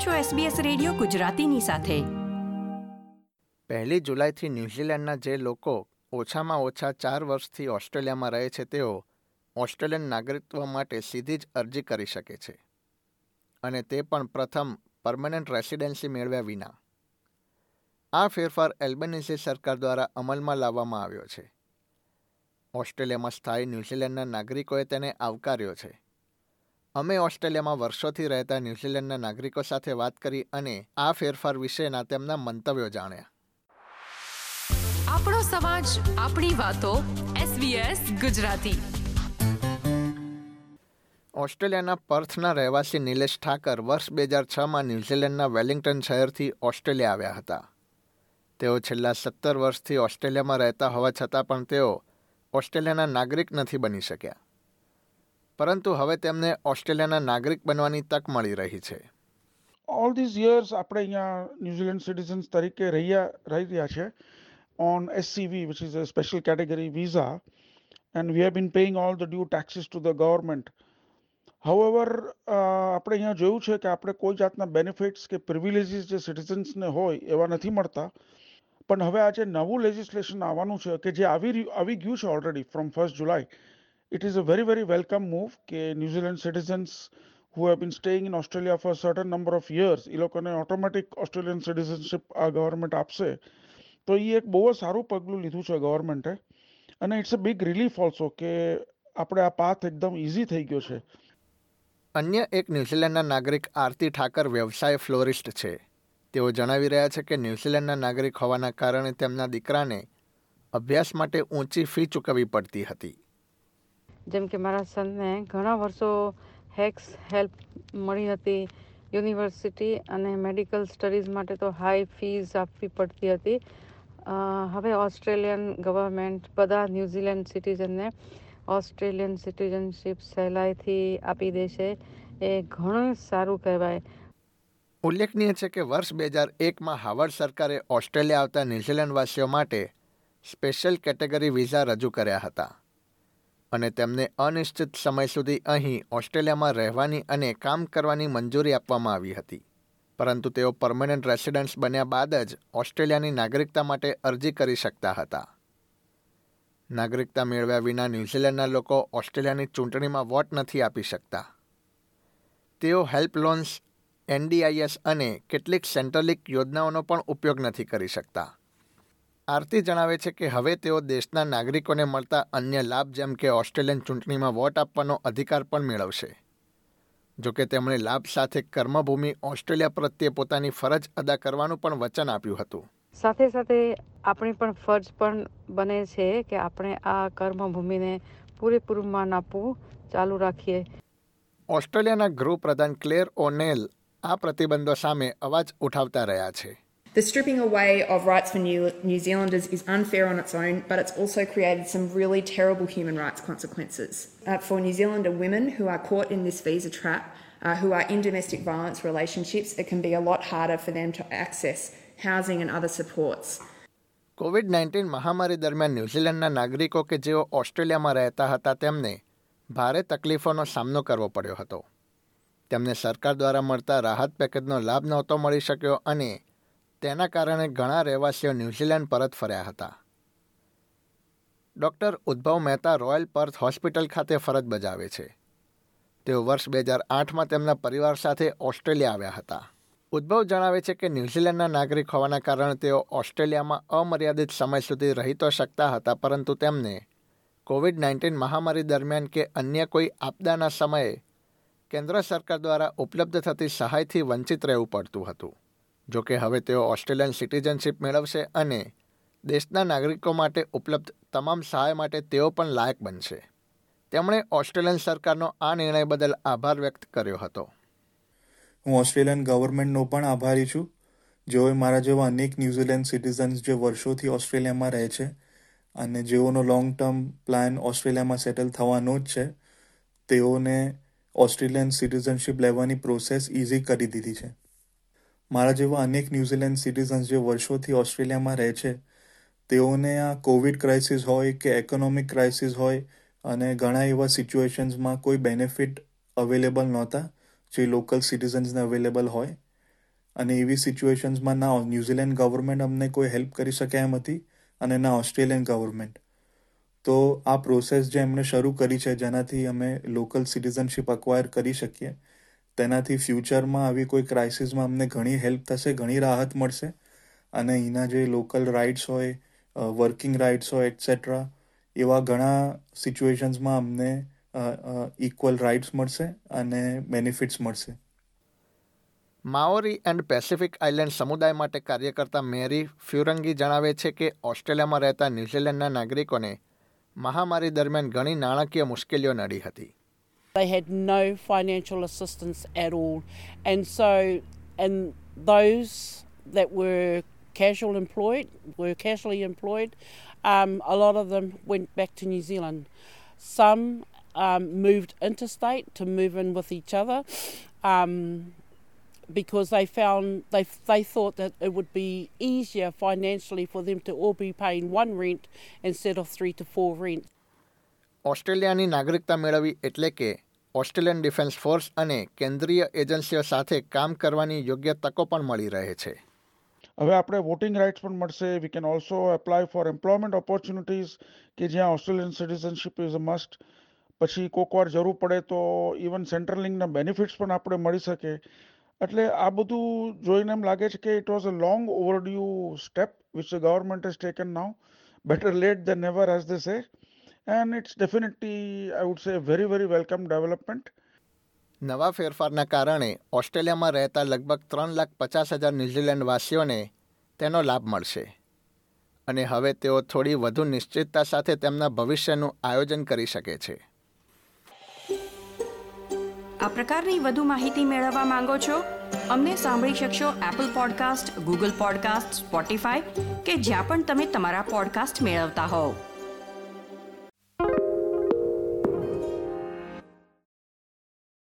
આપ છો SBS radio ગુજરાતીની સાથે. પહેલી જુલાઈથી ન્યૂઝીલેન્ડના જે લોકો ઓછામાં ઓછા ચાર વર્ષથી ઓસ્ટ્રેલિયામાં રહે છે, તેઓ ઓસ્ટ્રેલિયન નાગરિકત્વ માટે સીધી જ અરજી કરી શકે છે. અને તે પણ પ્રથમ પરમનન્ટ રેસિડેન્સી મેળવ્યા વિના. આ ફેરફાર એલ્બેનિઝી સરકાર દ્વારા અમલમાં લાવવામાં આવ્યો છે. ઓસ્ટ્રેલિયામાં સ્થાયી ન્યૂઝીલેન્ડના નાગરિકોએ તેને આવકાર્યો છે. અમે ઓસ્ટ્રેલિયામાં વર્ષોથી રહેતા ન્યૂઝીલેન્ડના નાગરિકો સાથે વાત કરી અને આ ફેરફાર વિશેના તેમના મંતવ્યો જાણ્યા. આપણો સમાજ આપણી વાતો SBS ગુજરાતી. ઓસ્ટ્રેલિયાના પર્થના રહેવાસી નિલેશ ઠાકર વર્ષ બે હજાર છમાં ન્યૂઝીલેન્ડના વેલિંગ્ટન શહેરથી ઓસ્ટ્રેલિયા આવ્યા હતા. તેઓ છેલ્લા સત્તર વર્ષથી ઓસ્ટ્રેલિયામાં રહેતા હોવા છતાં પણ તેઓ ઓસ્ટ્રેલિયાના નાગરિક નથી બની શક્યા. પરંતુ હવે તેમને ઓસ્ટ્રેલિયાના નાગરિક બનવાની તક મળી રહી છે. ઓલ ધીઝ યર્સ આપણે અહીંયા ન્યુઝીલેન્ડ સિટીઝન્સ તરીકે રહ્યા, રહી રહ્યા છે on SCV which is a special category visa and we have been paying all the due taxes to the government however આપણે અહીંયા જોયું છે કે આપણે કોઈ જાતના બેનિફિટ્સ કે પ્રિવિલેજીસ જે સિટીઝન્સને હોય એવા નથી મળતા. પણ હવે આજે નવું લેજિસ્લેશન આવવાનું છે કે જે આવી આવી ગયું છે already from first July it is a very very welcome move કે New Zealand citizens who have been staying in Australia for a certain number of years એ લોકોને ઓટોમેટિક ઓસ્ટ્રેલિયન સિટીઝનશીપ આ ગવર્મેન્ટ આપશે તો એ એક બહુ જ સારું પગલું લીધું છે ગવર્મેન્ટે અને it's a big relief also કે આપણે આ પાથ એકદમ ઇઝી થઈ ગયો છે અન્ય એક ન્યૂઝીલેન્ડના નાગરિક આરતી ઠાકર વ્યવસાય ફ્લોરિસ્ટ છે તેઓ જણાવી રહ્યા છે કે ન્યૂઝીલેન્ડના નાગરિક હોવાના કારણે તેમના દીકરાને અભ્યાસ માટે ઊંચી ફી ચૂકવવી પડતી હતી। જેમ કે મારા સનને ઘણા વર્ષો હેક્સ હેલ્પ મળી હતી યુનિવર્સિટી અને મેડિકલ સ્ટડીઝ માટે તો હાઈ ફીઝ આપવી પડતી હતી. હવે ઓસ્ટ્રેલિયન ગવર્મેન્ટ બધા ન્યૂઝીલેન્ડ સિટીઝનને ઓસ્ટ્રેલિયન સિટીઝનશીપ સહેલાઈથી આપી દેશે એ ઘણું સારું કહેવાય. ઉલ્લેખનીય છે કે વર્ષ બે હજાર એકમાં હાવર્ડ સરકારે ઓસ્ટ્રેલિયા આવતા ન્યૂઝીલેન્ડવાસીઓ માટે સ્પેશિયલ કેટેગરી વિઝા રજૂ કર્યા હતા. અને તેમને અનિશ્ચિત સમય સુધી અહીં ઓસ્ટ્રેલિયામાં રહેવાની અને કામ કરવાની મંજૂરી આપવામાં આવી હતી. પરંતુ તેઓ પરમનન્ટ રેસિડન્ટ્સ બન્યા બાદ જ ઓસ્ટ્રેલિયાની નાગરિકતા માટે અરજી કરી શકતા હતા. નાગરિકતા મેળવ્યા વિના ન્યૂઝીલેન્ડના લોકો ઓસ્ટ્રેલિયાની ચૂંટણીમાં વોટ નથી આપી શકતા. તેઓ હેલ્પ લોન્સ, એનડીઆઈએસ અને કેટલીક સેન્ટ્રલિક યોજનાઓનો પણ ઉપયોગ નથી કરી શકતા. આરતી જણાવે છે કે હવે તેઓ દેશના નાગરિકોને મળતા અન્ય લાભ જેમ કે ઓસ્ટ્રેલિયન ચૂંટણીમાં વોટ આપવાનો અધિકાર પણ મેળવશે. જોકે તેમણે લાભ સાથે કર્મભૂમિ ઓસ્ટ્રેલિયા પ્રત્યે પોતાની ફરજ અદા કરવાનું પણ વચન આપ્યું હતું. સાથે સાથે આપણી પણ ફરજ પણ બને છે કે આપણે આ કર્મભૂમિને પૂરેપૂરું માન આપવું ચાલુ રાખીએ. ઓસ્ટ્રેલિયાના ગૃહ પ્રધાન ક્લેર ઓનેલ આ પ્રતિબંધો સામે અવાજ ઉઠાવતા રહ્યા છે. The stripping away of rights for New, New Zealanders is unfair on its own, but it's also created some really terrible human rights consequences. Uh, for New Zealander women who are caught in this visa trap, uh, who are in domestic violence relationships, it can be a lot harder for them to access housing and other supports. COVID nineteen મહામારી દરમિયાન ન્યૂઝીલેન્ડના નાગરિકો કે જેઓ ઓસ્ટ્રેલિયામાં રહેતા હતા તેમને ભારે તકલીફોનો સામનો કરવો પડ્યો હતો તેમને સરકાર દ્વારા મળતા રાહત પેકેજનો લાભ નહોતો મળી શક્યો અને તેના કારણે ઘણા રહેવાસીઓ ન્યૂઝીલેન્ડ પરત ફર્યા હતા. ડૉક્ટર ઉદ્ભવ મહેતા રોયલ પર્થ હોસ્પિટલ ખાતે ફરજ બજાવે છે. તેઓ વર્ષ બે હજાર આઠમાં તેમના પરિવાર સાથે ઓસ્ટ્રેલિયા આવ્યા હતા. ઉદ્ભવ જણાવે છે કે ન્યૂઝીલેન્ડના નાગરિક હોવાના કારણે તેઓ ઓસ્ટ્રેલિયામાં અમર્યાદિત સમય સુધી રહી તો શકતા હતા, પરંતુ તેમને કોવિડ નાઇન્ટીન મહામારી દરમિયાન કે અન્ય કોઈ આપદાના સમયે કેન્દ્ર સરકાર દ્વારા ઉપલબ્ધ થતી સહાયથી વંચિત રહેવું પડતું હતું. જોકે હવે તેઓ ઓસ્ટ્રેલિયન સિટીઝનશીપ મેળવશે અને દેશના નાગરિકો માટે ઉપલબ્ધ તમામ સહાય માટે તેઓ પણ લાયક બનશે. તેમણે ઓસ્ટ્રેલિયન સરકારનો આ નિર્ણય બદલ આભાર વ્યક્ત કર્યો હતો. હું ઓસ્ટ્રેલિયન ગવર્મેન્ટનો પણ આભારી છું. જેઓએ મારા જેવા અનેક ન્યૂઝીલેન્ડ સિટીઝન્સ જે વર્ષોથી ઓસ્ટ્રેલિયામાં રહે છે અને જેઓનો લોંગ ટર્મ પ્લાન ઓસ્ટ્રેલિયામાં સેટલ થવાનો જ છે, તેઓને ઓસ્ટ્રેલિયન સિટીઝનશીપ લેવાની પ્રોસેસ ઇઝી કરી દીધી છે. મારા જેવા અનેક ન્યૂઝીલેન્ડ સિટીઝન્સ જે વર્ષોથી ઓસ્ટ્રેલિયામાં રહે છે, તેઓને આ કોવિડ ક્રાઇસિસ હોય કે ઇકોનોમિક ક્રાઇસિસ હોય અને ઘણા એવા સિચ્યુએશન્સમાં કોઈ બેનિફિટ અવેલેબલ નહોતા જે લોકલ સિટીઝન્સને અવેલેબલ હોય. અને એવી સિચ્યુએશન્સમાં ના ન્યૂઝીલેન્ડ ગવર્મેન્ટ અમને કોઈ હેલ્પ કરી શકે એમ હતી અને ના ઓસ્ટ્રેલિયન ગવર્મેન્ટ તો આ પ્રોસેસ જે એમણે શરૂ કરી છે, જેનાથી અમે લોકલ સિટીઝનશીપ અક્વાયર કરી શકીએ તેનાથી ફ્યુચરમાં આવી કોઈ ક્રાઇસિસમાં અમને ઘણી હેલ્પ થશે, ઘણી રાહત મળશે. અને અહીંના જે લોકલ રાઇટ્સ હોય વર્કિંગ રાઇટ્સ હોય એટસેટ્રા એવા ઘણા સિચ્યુએશન્સમાં અમને ઇક્વલ રાઇટ્સ મળશે અને બેનિફિટ્સ મળશે. માઓરી એન્ડ પેસિફિક આઇલેન્ડ સમુદાય માટે કાર્ય કરતા મેરી ફ્યુરંગી જણાવે છે કે ઓસ્ટ્રેલિયામાં રહેતા ન્યૂઝીલેન્ડના નાગરિકોને મહામારી દરમિયાન ઘણી નાણાકીય મુશ્કેલીઓ નડી હતી. They had no financial assistance at all. And so, and those that were casual employed, were casually employed, um, a lot of them went back to New Zealand. Some um, moved interstate to move in with each other um, because they found they they thought that it would be easier financially for them to all be paying one rent instead of three to four rent. ઓસ્ટ્રેલિયાની નાગરિકતા મેળવવી એટલે કે Australian defence force અને કેન્દ્રીય એજન્સીઓ સાથે કામ કરવાની યોગ્ય તકો પણ મળી રહે છે. હવે આપણે વોટિંગ રાઇટ્સ પણ મળશે. We can also apply for employment opportunities કે જ્યાં Australian citizenship is a must પછી કોક વાર જરૂર પડે તો ઇવન સેન્ટ્રલ લિંકના બેનિફિટ્સ પણ આપણે મળી શકે. એટલે આ બધું જોઈને એમ લાગે છે કે it was a long overdue step which the government has taken now better late than never as the say and it's definitely I would say very very welcome development નવા ફેરફારના કારણે ઓસ્ટ્રેલિયામાં રહેતા લગભગ ત્રણ લાખ પચાસ હજાર ન્યૂઝીલેન્ડવાસીઓને તેનો લાભ મળશે. અને હવે તેઓ થોડી વધુ નિશ્ચિતતા સાથે તેમના ભવિષ્યનું આયોજન કરી શકે છે. આ પ્રકારની વધુ માહિતી મેળવવા માંગો છો? અમને સાંભળી શકશો Apple podcast Google podcast Spotify કે જ્યાં પણ તમે તમારા પોડકાસ્ટ મેળવતા હોવ.